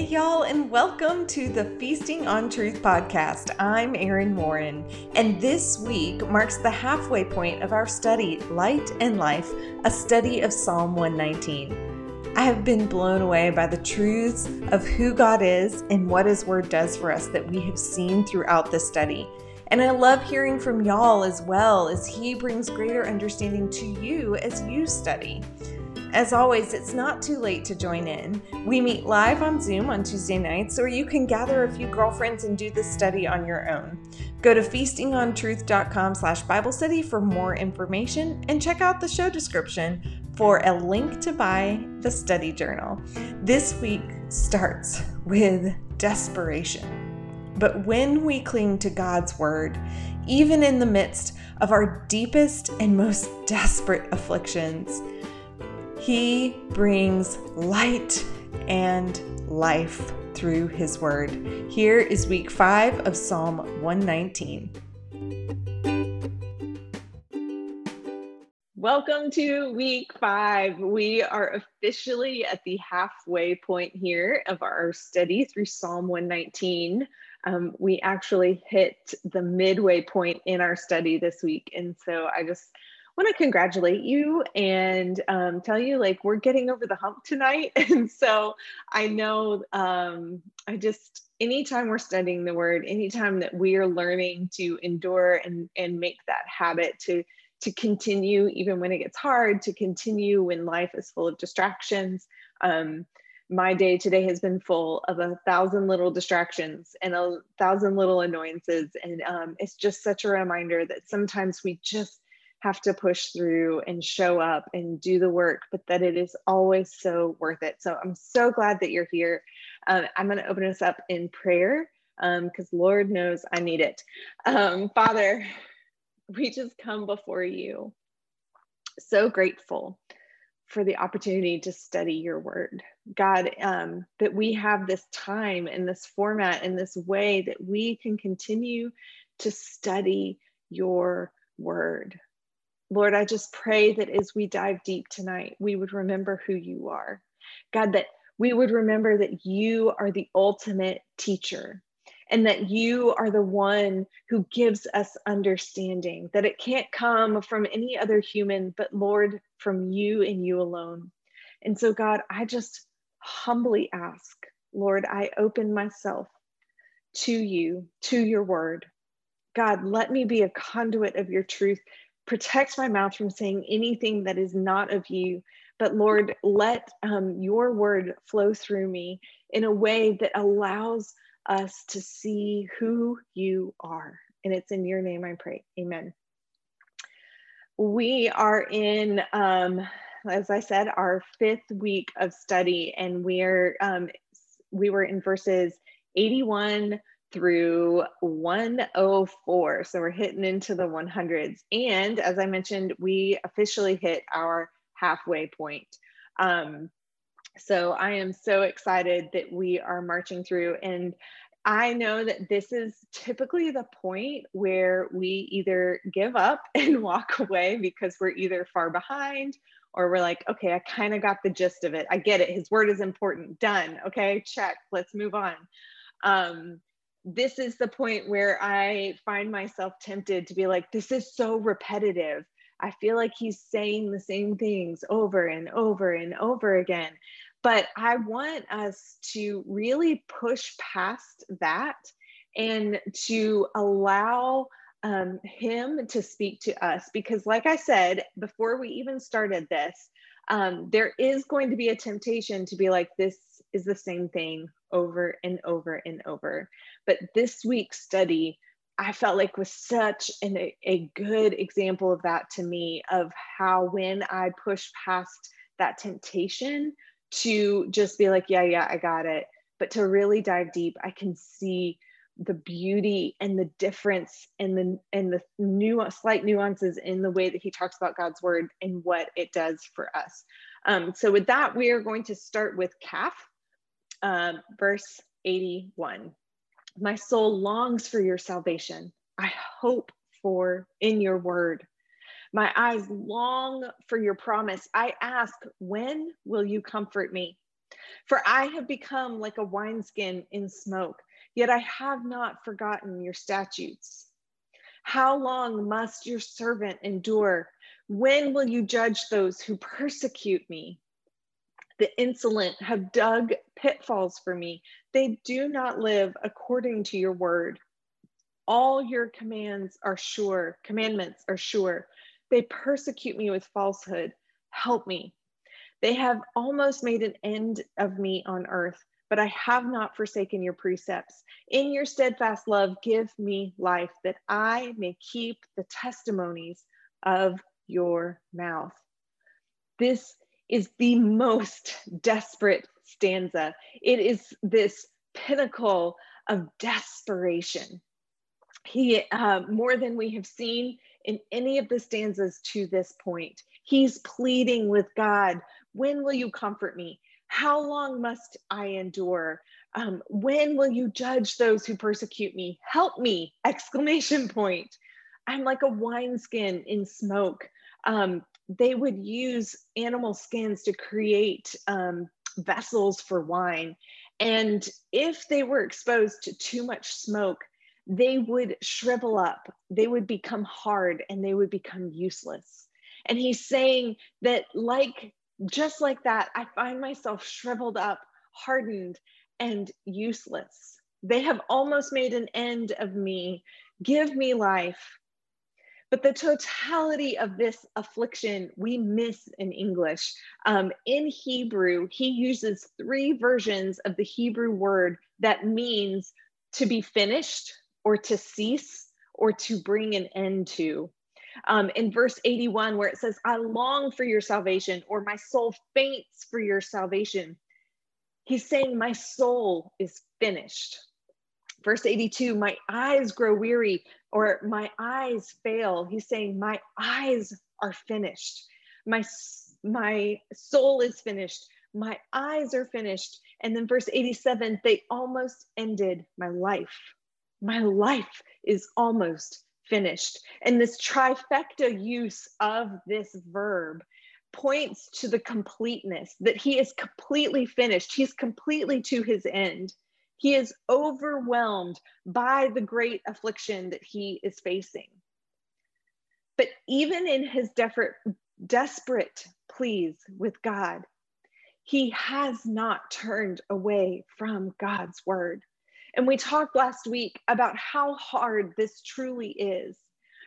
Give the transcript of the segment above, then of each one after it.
Hey, y'all, and welcome to the Feasting on Truth podcast. I'm Erin Warren, and this week marks the halfway point of our study, Light and Life, a study of Psalm 119. I have been blown away by the truths of who God is and what His Word does for us that we have seen throughout the study. And I love hearing from y'all as well as He brings greater understanding to you as you study. As always, it's not too late to join in. We meet live on Zoom on Tuesday nights, or you can gather a few girlfriends and do the study on your own. Go to feastingontruth.com slash Bible study for more information and check out the show description for a link to buy the study journal. This week starts with desperation. But when we cling to God's word, even in the midst of our deepest and most desperate afflictions, he brings light and life through His Word. Here is week five of Psalm 119. Welcome to week five. We are officially at the halfway point here of our study through Psalm 119. Um, we actually hit the midway point in our study this week. And so I just want to congratulate you and um, tell you like we're getting over the hump tonight. And so I know um, I just, anytime we're studying the word, anytime that we are learning to endure and, and make that habit to, to continue even when it gets hard, to continue when life is full of distractions. Um, my day today has been full of a thousand little distractions and a thousand little annoyances. And um, it's just such a reminder that sometimes we just have to push through and show up and do the work, but that it is always so worth it. So I'm so glad that you're here. Um, I'm going to open us up in prayer because um, Lord knows I need it. Um, Father, we just come before you so grateful for the opportunity to study your word. God, um, that we have this time and this format and this way that we can continue to study your word. Lord, I just pray that as we dive deep tonight, we would remember who you are. God, that we would remember that you are the ultimate teacher and that you are the one who gives us understanding, that it can't come from any other human, but Lord, from you and you alone. And so, God, I just humbly ask, Lord, I open myself to you, to your word. God, let me be a conduit of your truth protect my mouth from saying anything that is not of you. But Lord, let um, your word flow through me in a way that allows us to see who you are. And it's in your name I pray. Amen. We are in, um, as I said, our fifth week of study, and we're um, we were in verses 81 through 104. So we're hitting into the 100s. And as I mentioned, we officially hit our halfway point. Um, so I am so excited that we are marching through. And I know that this is typically the point where we either give up and walk away because we're either far behind or we're like, okay, I kind of got the gist of it. I get it. His word is important. Done. Okay, check. Let's move on. Um, this is the point where I find myself tempted to be like, this is so repetitive. I feel like he's saying the same things over and over and over again. But I want us to really push past that and to allow um, him to speak to us. Because, like I said, before we even started this, um, there is going to be a temptation to be like, this is the same thing over and over and over. But this week's study, I felt like was such an, a, good example of that to me of how when I push past that temptation to just be like, yeah, yeah, I got it, but to really dive deep, I can see the beauty and the difference and the and the new slight nuances in the way that he talks about God's word and what it does for us. Um, so with that, we are going to start with Kaf, um, verse 81. My soul longs for your salvation. I hope for in your word. My eyes long for your promise. I ask, when will you comfort me? For I have become like a wineskin in smoke, yet I have not forgotten your statutes. How long must your servant endure? When will you judge those who persecute me? The insolent have dug pitfalls for me. They do not live according to your word. All your commands are sure, commandments are sure. They persecute me with falsehood. Help me. They have almost made an end of me on earth, but I have not forsaken your precepts. In your steadfast love, give me life that I may keep the testimonies of your mouth. This is the most desperate stanza. It is this pinnacle of desperation. He, uh, more than we have seen in any of the stanzas to this point, he's pleading with God, When will you comfort me? How long must I endure? Um, when will you judge those who persecute me? Help me! Exclamation point. I'm like a wineskin in smoke. Um, they would use animal skins to create um, vessels for wine. And if they were exposed to too much smoke, they would shrivel up, they would become hard, and they would become useless. And he's saying that, like, just like that, I find myself shriveled up, hardened, and useless. They have almost made an end of me. Give me life. But the totality of this affliction we miss in English. Um, in Hebrew, he uses three versions of the Hebrew word that means to be finished or to cease or to bring an end to. Um, in verse 81, where it says, I long for your salvation, or my soul faints for your salvation, he's saying, My soul is finished. Verse 82, my eyes grow weary, or my eyes fail. He's saying, My eyes are finished. My, my soul is finished. My eyes are finished. And then verse 87, they almost ended my life. My life is almost finished. And this trifecta use of this verb points to the completeness that he is completely finished. He's completely to his end. He is overwhelmed by the great affliction that he is facing. But even in his desperate, pleas with God, he has not turned away from God's word. And we talked last week about how hard this truly is.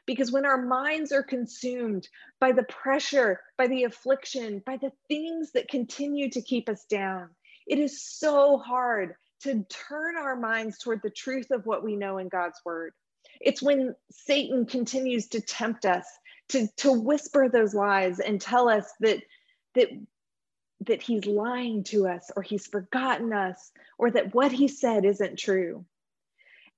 Because when our minds are consumed by the pressure, by the affliction, by the things that continue to keep us down, it is so hard to turn our minds toward the truth of what we know in God's word. It's when Satan continues to tempt us to, to whisper those lies and tell us that, that, that he's lying to us or he's forgotten us or that what he said isn't true.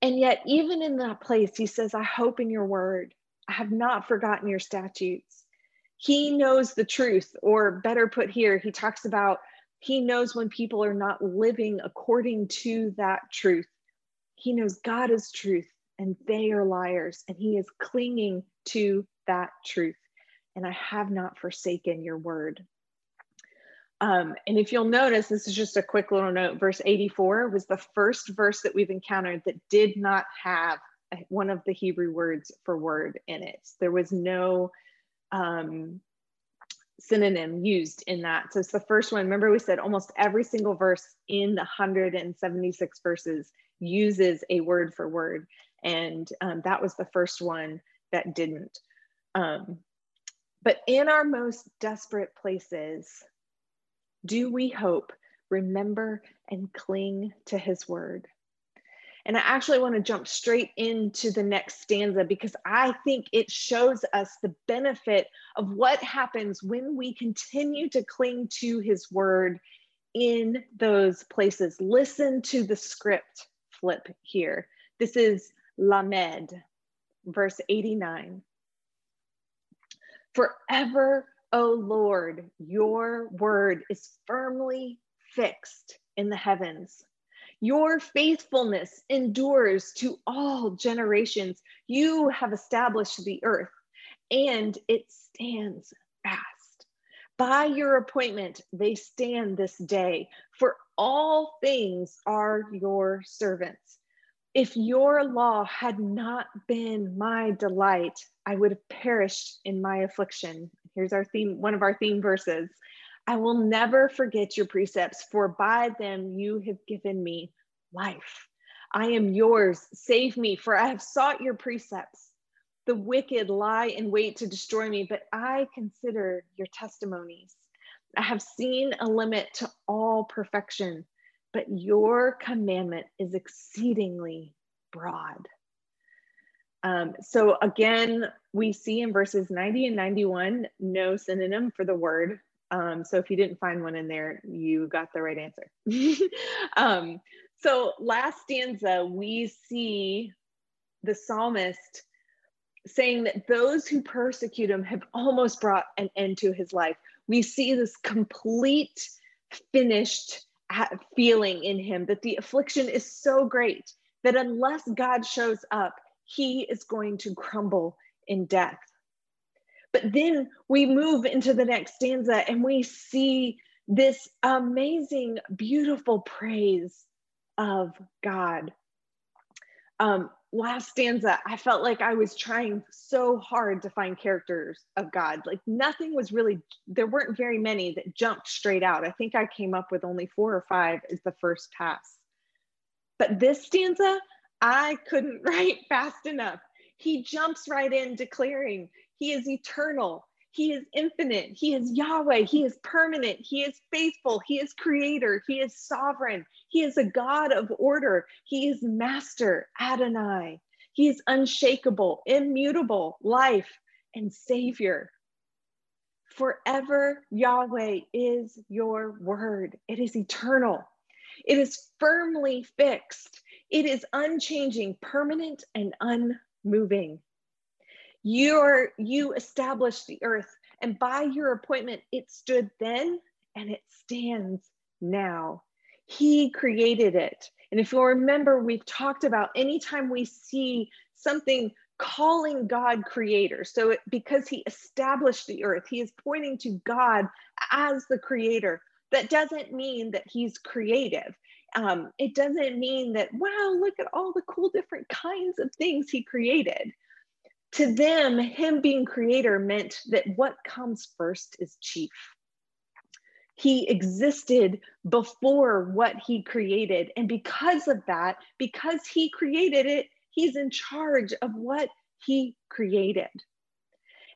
And yet, even in that place, he says, I hope in your word. I have not forgotten your statutes. He knows the truth, or better put here, he talks about he knows when people are not living according to that truth. He knows God is truth and they are liars, and he is clinging to that truth. And I have not forsaken your word. Um, and if you'll notice, this is just a quick little note. Verse 84 was the first verse that we've encountered that did not have one of the Hebrew words for word in it. There was no um, synonym used in that. So it's the first one. Remember, we said almost every single verse in the 176 verses uses a word for word. And um, that was the first one that didn't. Um, but in our most desperate places, do we hope, remember, and cling to his word? And I actually want to jump straight into the next stanza because I think it shows us the benefit of what happens when we continue to cling to his word in those places. Listen to the script flip here. This is Lamed, verse 89. Forever, O Lord, your word is firmly fixed in the heavens. Your faithfulness endures to all generations. You have established the earth and it stands fast. By your appointment, they stand this day, for all things are your servants. If your law had not been my delight, I would have perished in my affliction. Here's our theme, one of our theme verses. I will never forget your precepts, for by them you have given me life. I am yours. Save me, for I have sought your precepts. The wicked lie in wait to destroy me, but I consider your testimonies. I have seen a limit to all perfection, but your commandment is exceedingly broad. Um, so again, we see in verses 90 and 91 no synonym for the word. Um, so if you didn't find one in there, you got the right answer. um, so last stanza, we see the psalmist saying that those who persecute him have almost brought an end to his life. We see this complete finished feeling in him that the affliction is so great that unless God shows up, he is going to crumble in death. But then we move into the next stanza and we see this amazing, beautiful praise of God. Um, last stanza, I felt like I was trying so hard to find characters of God. Like nothing was really, there weren't very many that jumped straight out. I think I came up with only four or five as the first pass. But this stanza, I couldn't write fast enough. He jumps right in declaring, He is eternal, He is infinite, He is Yahweh, He is permanent, He is faithful, He is creator, He is sovereign, He is a God of order, He is master, Adonai, He is unshakable, immutable, life, and Savior. Forever, Yahweh is your word. It is eternal. It is firmly fixed. It is unchanging, permanent, and unmoving. You're, you established the earth, and by your appointment, it stood then and it stands now. He created it. And if you'll remember, we've talked about anytime we see something calling God creator. So, it, because he established the earth, he is pointing to God as the creator. That doesn't mean that he's creative um, it doesn't mean that, wow, look at all the cool different kinds of things he created. To them, him being creator meant that what comes first is chief. He existed before what he created. And because of that, because he created it, he's in charge of what he created.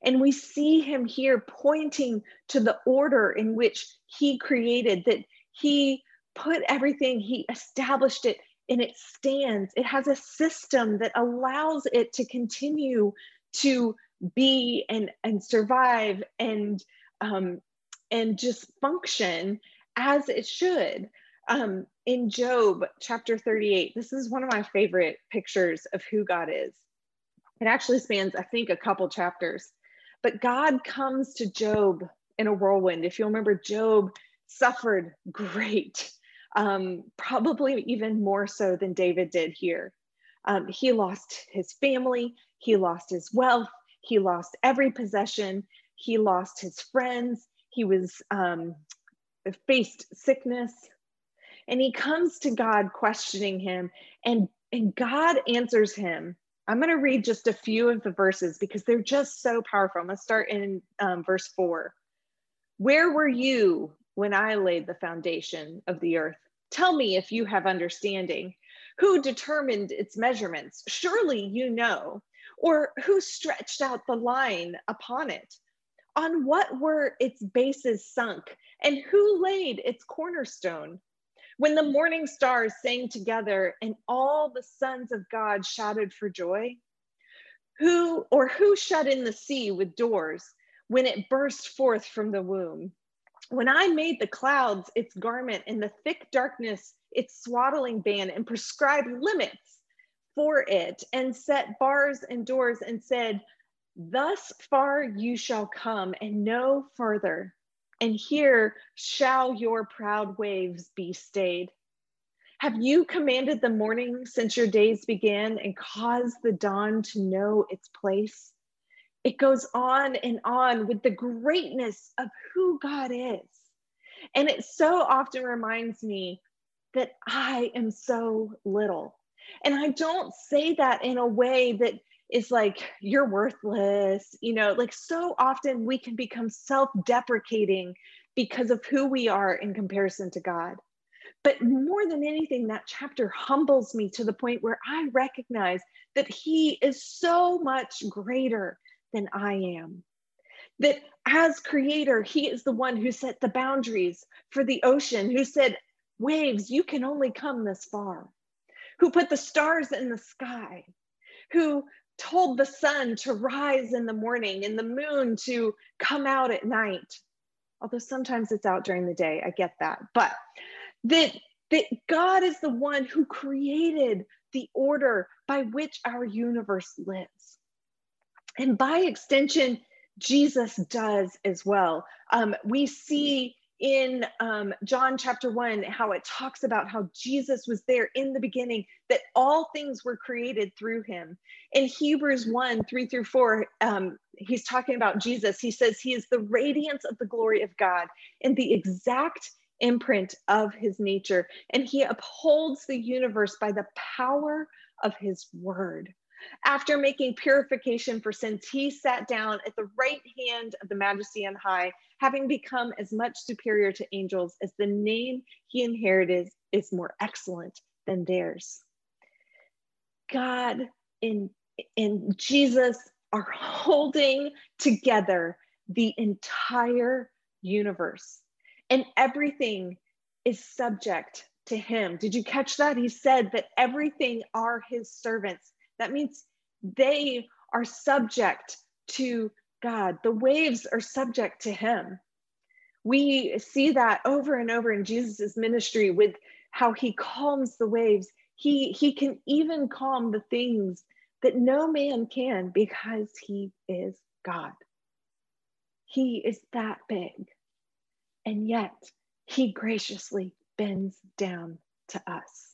And we see him here pointing to the order in which he created, that he put everything, he established it and it stands. It has a system that allows it to continue to be and, and survive and um, and just function as it should. Um, in Job chapter 38, this is one of my favorite pictures of who God is. It actually spans, I think, a couple chapters. But God comes to Job in a whirlwind. If you remember, Job suffered great um, probably even more so than David did here. Um, he lost his family, he lost his wealth, he lost every possession, he lost his friends, he was um, faced sickness. And he comes to God questioning him, and, and God answers him. I'm going to read just a few of the verses because they're just so powerful. I'm going to start in um, verse four. Where were you when I laid the foundation of the earth. Tell me if you have understanding. Who determined its measurements? Surely you know. Or who stretched out the line upon it? On what were its bases sunk? And who laid its cornerstone? When the morning stars sang together and all the sons of God shouted for joy? Who or who shut in the sea with doors when it burst forth from the womb? when I made the clouds its garment and the thick darkness its swaddling band and prescribed limits for it and set bars and doors and said, Thus far you shall come and no further, and here shall your proud waves be stayed. Have you commanded the morning since your days began and caused the dawn to know its place? it goes on and on with the greatness of who God is. And it so often reminds me that I am so little. And I don't say that in a way that is like, you're worthless. You know, like so often we can become self deprecating because of who we are in comparison to God. But more than anything, that chapter humbles me to the point where I recognize that He is so much greater than I am. That as creator, He is the one who set the boundaries for the ocean, who said, Waves, you can only come this far, who put the stars in the sky, who told the sun to rise in the morning and the moon to come out at night. Although sometimes it's out during the day, I get that. But that, that God is the one who created the order by which our universe lives. And by extension, Jesus does as well. Um, we see in um, John chapter 1 how it talks about how Jesus was there in the beginning, that all things were created through him. In Hebrews 1 3 through 4, um, he's talking about Jesus. He says he is the radiance of the glory of God and the exact imprint of his nature, and he upholds the universe by the power of his word. After making purification for sins, he sat down at the right hand of the majesty on high, having become as much superior to angels as the name he inherited is more excellent than theirs. God and, and Jesus are holding together the entire universe, and everything is subject to him. Did you catch that? He said that everything are his servants. That means they are subject to God. The waves are subject to him. We see that over and over in Jesus's ministry with how he calms the waves. He, he can even calm the things that no man can because he is God. He is that big. And yet he graciously bends down to us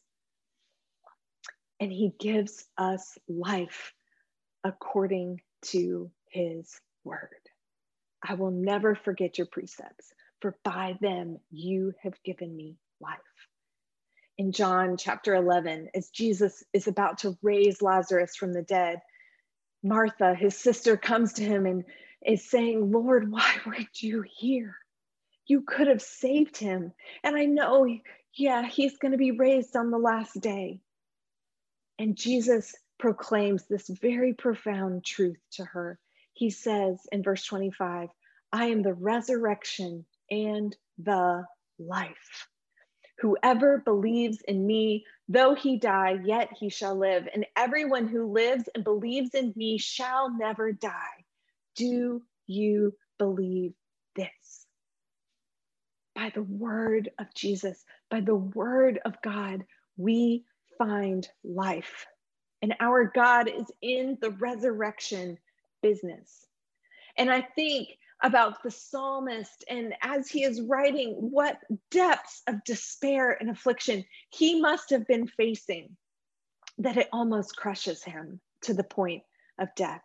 and he gives us life according to his word. I will never forget your precepts, for by them you have given me life. In John chapter 11, as Jesus is about to raise Lazarus from the dead, Martha, his sister, comes to him and is saying, Lord, why weren't you here? You could have saved him. And I know, yeah, he's going to be raised on the last day. And Jesus proclaims this very profound truth to her. He says in verse 25, I am the resurrection and the life. Whoever believes in me, though he die, yet he shall live. And everyone who lives and believes in me shall never die. Do you believe this? By the word of Jesus, by the word of God, we find life. And our God is in the resurrection business. And I think about the psalmist and as he is writing, what depths of despair and affliction he must have been facing that it almost crushes him to the point of death.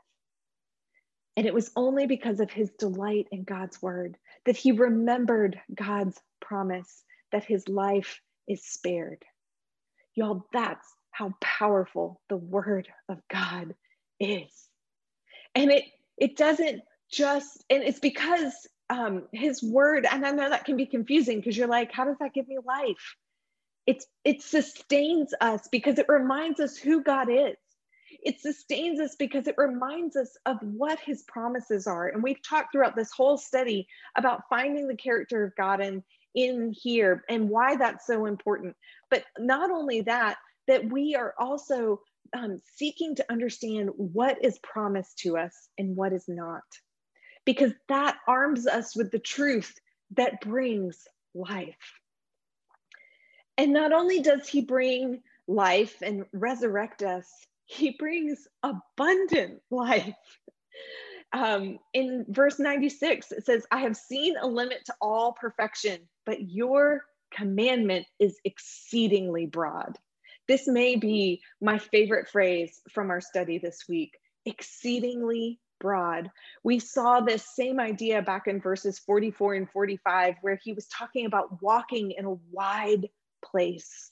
And it was only because of his delight in God's word that he remembered God's promise that his life is spared. Y'all, that's how powerful the word of God is. And it it doesn't just and it's because um his word and I know that can be confusing because you're like how does that give me life? It's it sustains us because it reminds us who God is. It sustains us because it reminds us of what his promises are. And we've talked throughout this whole study about finding the character of God and in here and why that's so important. But not only that, that we are also um, seeking to understand what is promised to us and what is not, because that arms us with the truth that brings life. And not only does he bring life and resurrect us, he brings abundant life. Um, in verse 96, it says, I have seen a limit to all perfection, but your commandment is exceedingly broad. This may be my favorite phrase from our study this week exceedingly broad. We saw this same idea back in verses 44 and 45, where he was talking about walking in a wide place.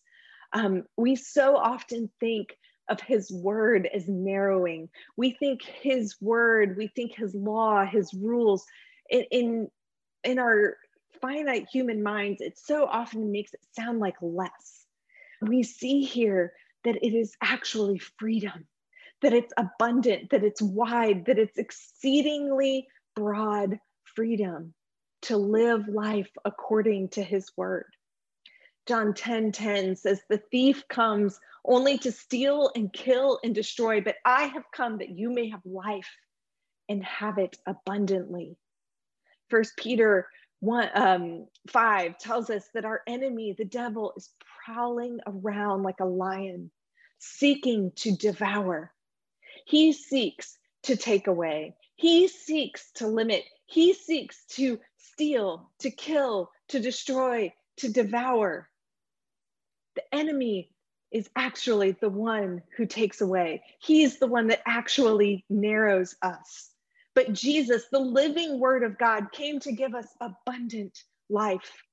Um, we so often think of his word as narrowing. We think his word, we think his law, his rules in, in, in our finite human minds, it so often makes it sound like less. We see here that it is actually freedom, that it's abundant, that it's wide, that it's exceedingly broad freedom to live life according to his word. John 10 10 says, The thief comes only to steal and kill and destroy, but I have come that you may have life and have it abundantly. First Peter 1 um, 5 tells us that our enemy, the devil, is prowling around like a lion, seeking to devour. He seeks to take away, he seeks to limit, he seeks to steal, to kill, to destroy, to devour. The enemy is actually the one who takes away. He's the one that actually narrows us. But Jesus, the living word of God, came to give us abundant life,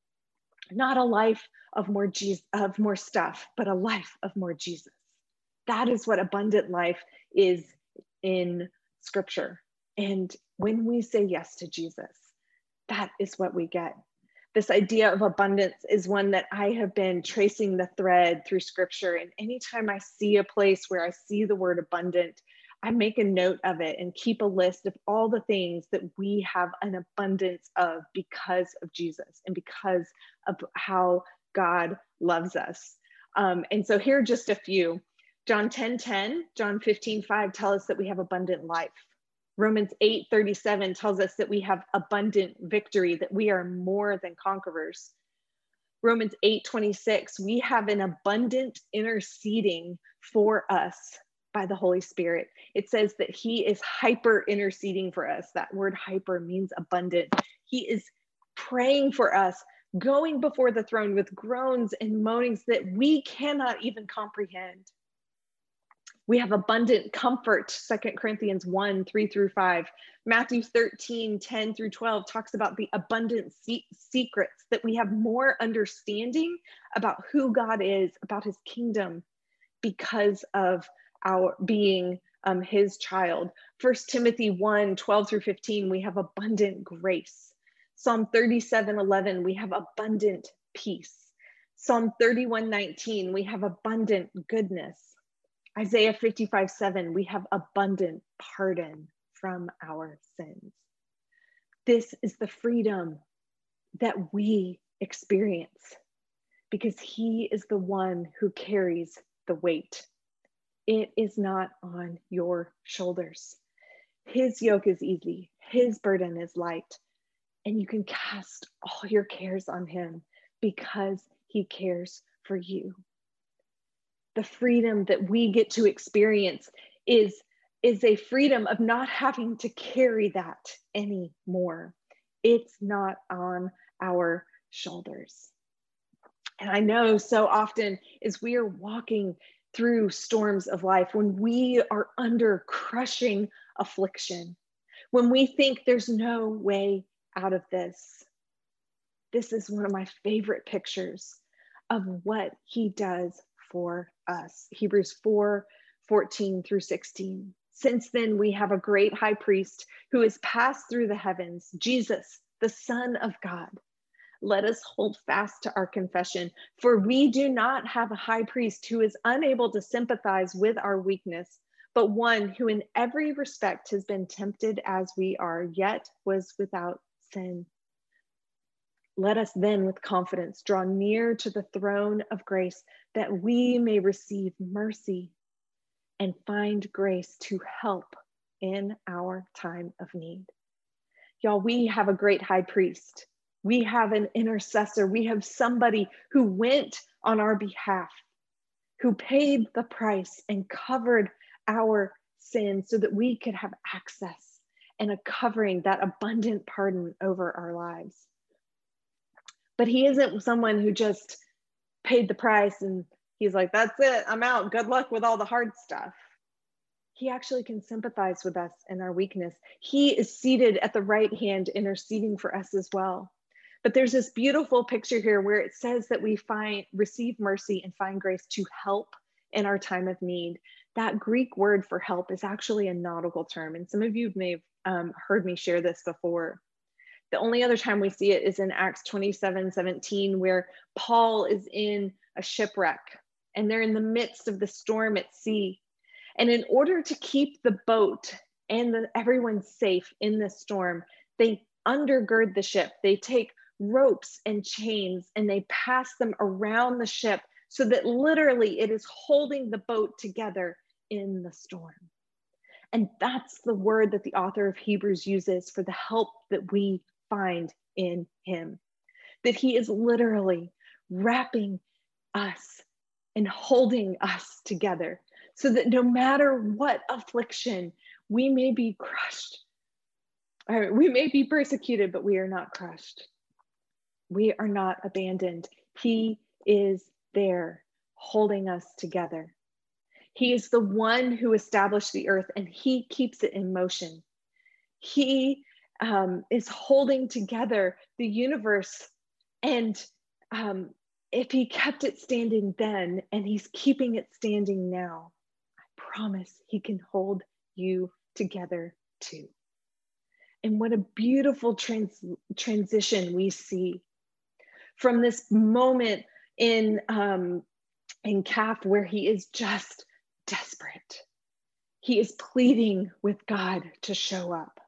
not a life of more Jesus, of more stuff, but a life of more Jesus. That is what abundant life is in scripture. And when we say yes to Jesus, that is what we get. This idea of abundance is one that I have been tracing the thread through scripture. And anytime I see a place where I see the word abundant, I make a note of it and keep a list of all the things that we have an abundance of because of Jesus and because of how God loves us. Um, and so here are just a few. John 10 10, John 15 5 tell us that we have abundant life. Romans 8 37 tells us that we have abundant victory, that we are more than conquerors. Romans 8 26, we have an abundant interceding for us by the Holy Spirit. It says that He is hyper interceding for us. That word hyper means abundant. He is praying for us, going before the throne with groans and moanings that we cannot even comprehend. We have abundant comfort, Second Corinthians 1 3 through 5. Matthew 13 10 through 12 talks about the abundant se- secrets that we have more understanding about who God is, about his kingdom, because of our being um, his child. First Timothy 1 12 through 15, we have abundant grace. Psalm 37 11, we have abundant peace. Psalm 31 19, we have abundant goodness. Isaiah 55 7, we have abundant pardon from our sins. This is the freedom that we experience because he is the one who carries the weight it is not on your shoulders. His yoke is easy, his burden is light, and you can cast all your cares on him because he cares for you. The freedom that we get to experience is, is a freedom of not having to carry that anymore. It's not on our shoulders. And I know so often as we are walking through storms of life, when we are under crushing affliction, when we think there's no way out of this, this is one of my favorite pictures of what he does for us. Hebrews 4 14 through 16. Since then, we have a great high priest who has passed through the heavens, Jesus, the Son of God let us hold fast to our confession. For we do not have a high priest who is unable to sympathize with our weakness, but one who in every respect has been tempted as we are, yet was without sin. Let us then, with confidence, draw near to the throne of grace that we may receive mercy and find grace to help in our time of need. Y'all, we have a great high priest we have an intercessor. We have somebody who went on our behalf, who paid the price and covered our sins so that we could have access and a covering, that abundant pardon over our lives. But he isn't someone who just paid the price and he's like, that's it, I'm out. Good luck with all the hard stuff. he actually can sympathize with us in our weakness. He is seated at the right hand, interceding for us as well. But there's this beautiful picture here where it says that we find receive mercy and find grace to help in our time of need. That Greek word for help is actually a nautical term, and some of you may have um, heard me share this before. The only other time we see it is in Acts 27 17, where Paul is in a shipwreck and they're in the midst of the storm at sea. And in order to keep the boat and the, everyone safe in the storm, they undergird the ship. They take ropes and chains and they pass them around the ship so that literally it is holding the boat together in the storm. And that's the word that the author of Hebrews uses for the help that we find in him. That he is literally wrapping us and holding us together so that no matter what affliction we may be crushed, or we may be persecuted, but we are not crushed. We are not abandoned. He is there holding us together. He is the one who established the earth and he keeps it in motion. He um, is holding together the universe. And um, if he kept it standing then and he's keeping it standing now, I promise he can hold you together too. And what a beautiful trans- transition we see from this moment in um, in Kaf where he is just desperate. He is pleading with God to show up.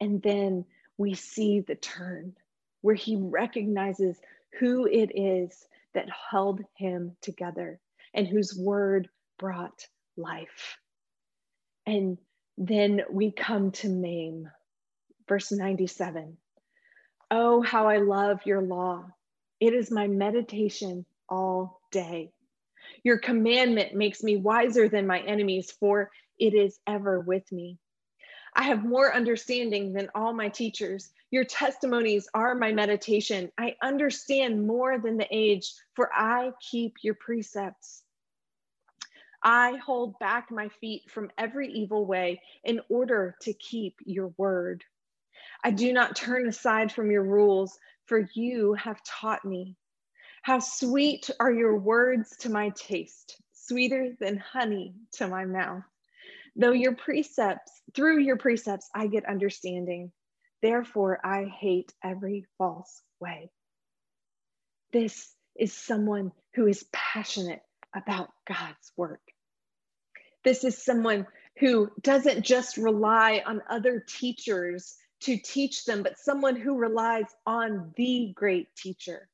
And then we see the turn where he recognizes who it is that held him together and whose word brought life. And then we come to Mem, verse 97. Oh, how I love your law. It is my meditation all day. Your commandment makes me wiser than my enemies, for it is ever with me. I have more understanding than all my teachers. Your testimonies are my meditation. I understand more than the age, for I keep your precepts. I hold back my feet from every evil way in order to keep your word. I do not turn aside from your rules, for you have taught me. How sweet are your words to my taste, sweeter than honey to my mouth. Though your precepts, through your precepts, I get understanding. Therefore, I hate every false way. This is someone who is passionate about God's work. This is someone who doesn't just rely on other teachers to teach them, but someone who relies on the great teacher,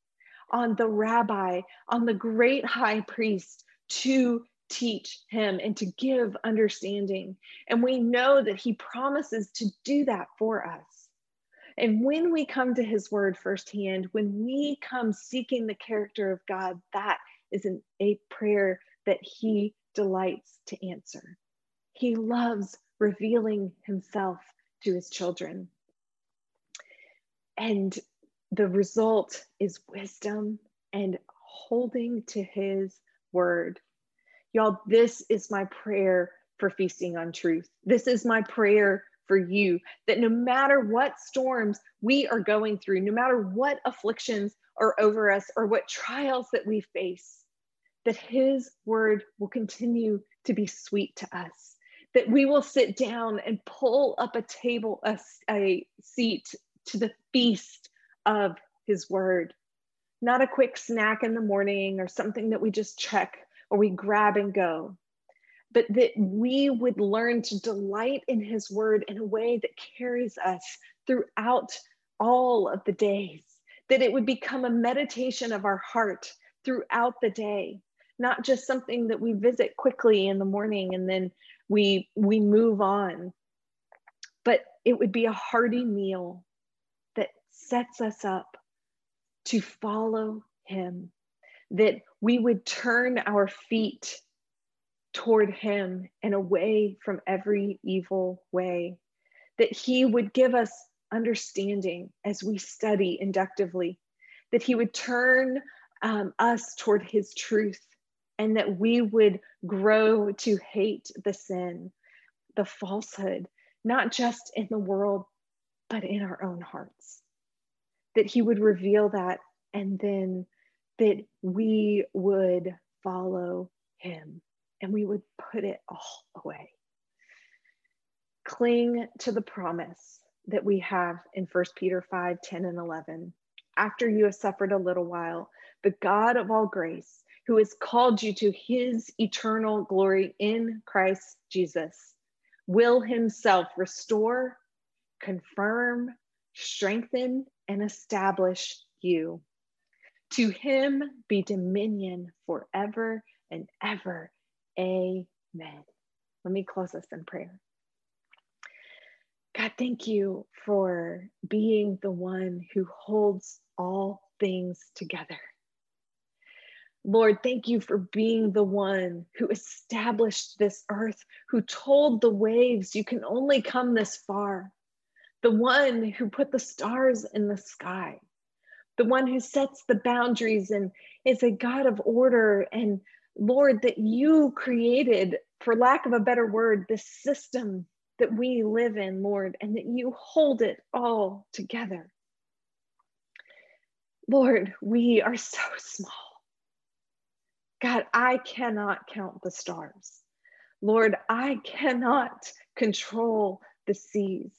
on the rabbi, on the great high priest to teach him and to give understanding. And we know that he promises to do that for us. And when we come to his word firsthand, when we come seeking the character of God, that is an, a prayer that he delights to answer. He loves revealing himself to his children. And the result is wisdom and holding to his word. Y'all, this is my prayer for feasting on truth. This is my prayer for you that no matter what storms we are going through, no matter what afflictions are over us or what trials that we face, that his word will continue to be sweet to us, that we will sit down and pull up a table, a, a seat to the feast of his word. Not a quick snack in the morning or something that we just check or we grab and go, but that we would learn to delight in his word in a way that carries us throughout all of the days, that it would become a meditation of our heart throughout the day, not just something that we visit quickly in the morning and then we we move on, but it would be a hearty meal sets us up to follow him, that we would turn our feet toward him and away from every evil way, that he would give us understanding as we study inductively, that he would turn um, us toward his truth, and that we would grow to hate the sin, the falsehood, not just in the world, but in our own hearts. That He would reveal that and then that we would follow Him and we would put it all away. Cling to the promise that we have in 1 Peter 5 10 and 11. After you have suffered a little while, the God of all grace, who has called you to his eternal glory in Christ Jesus, will himself restore, confirm, strengthen, and establish you. To him be dominion forever and ever. Amen. Let me close this in prayer. God, thank you for being the one who holds all things together. Lord, thank you for being the one who established this earth, who told the waves, you can only come this far. The one who put the stars in the sky, the one who sets the boundaries and is a God of order. And Lord, that you created, for lack of a better word, this system that we live in, Lord, and that you hold it all together. Lord, we are so small. God, I cannot count the stars. Lord, I cannot control the seas.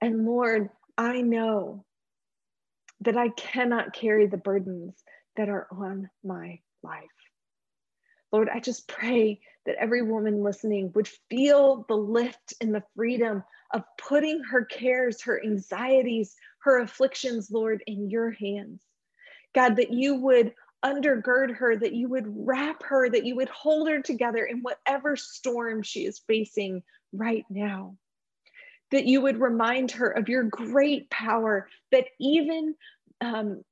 And Lord, I know that I cannot carry the burdens that are on my life. Lord, I just pray that every woman listening would feel the lift and the freedom of putting her cares, her anxieties, her afflictions, Lord, in your hands. God, that you would undergird her, that you would wrap her, that you would hold her together in whatever storm she is facing right now. That you would remind her of your great power, that even um,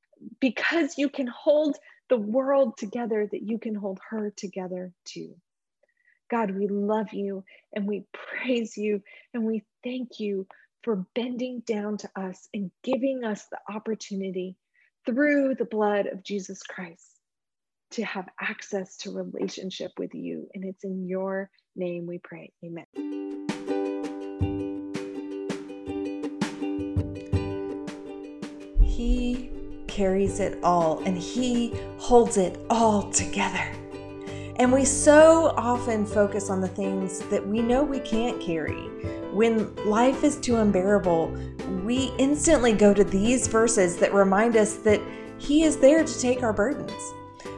because you can hold the world together, that you can hold her together too. God, we love you and we praise you and we thank you for bending down to us and giving us the opportunity through the blood of Jesus Christ to have access to relationship with you. And it's in your name we pray. Amen. Carries it all and He holds it all together. And we so often focus on the things that we know we can't carry. When life is too unbearable, we instantly go to these verses that remind us that He is there to take our burdens.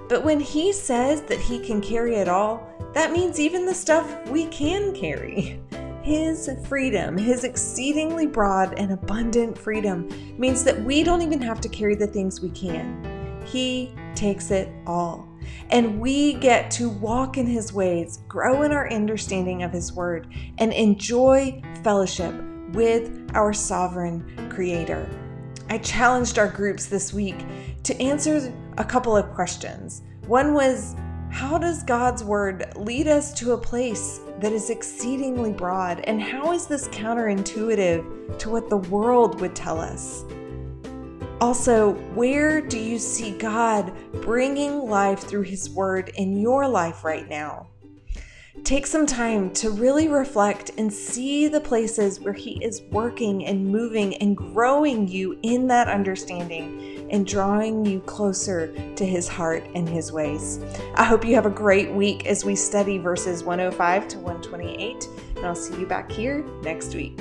But when He says that He can carry it all, that means even the stuff we can carry. His freedom, His exceedingly broad and abundant freedom, means that we don't even have to carry the things we can. He takes it all. And we get to walk in His ways, grow in our understanding of His Word, and enjoy fellowship with our sovereign Creator. I challenged our groups this week to answer a couple of questions. One was, how does God's word lead us to a place that is exceedingly broad? And how is this counterintuitive to what the world would tell us? Also, where do you see God bringing life through His Word in your life right now? Take some time to really reflect and see the places where He is working and moving and growing you in that understanding and drawing you closer to His heart and His ways. I hope you have a great week as we study verses 105 to 128, and I'll see you back here next week.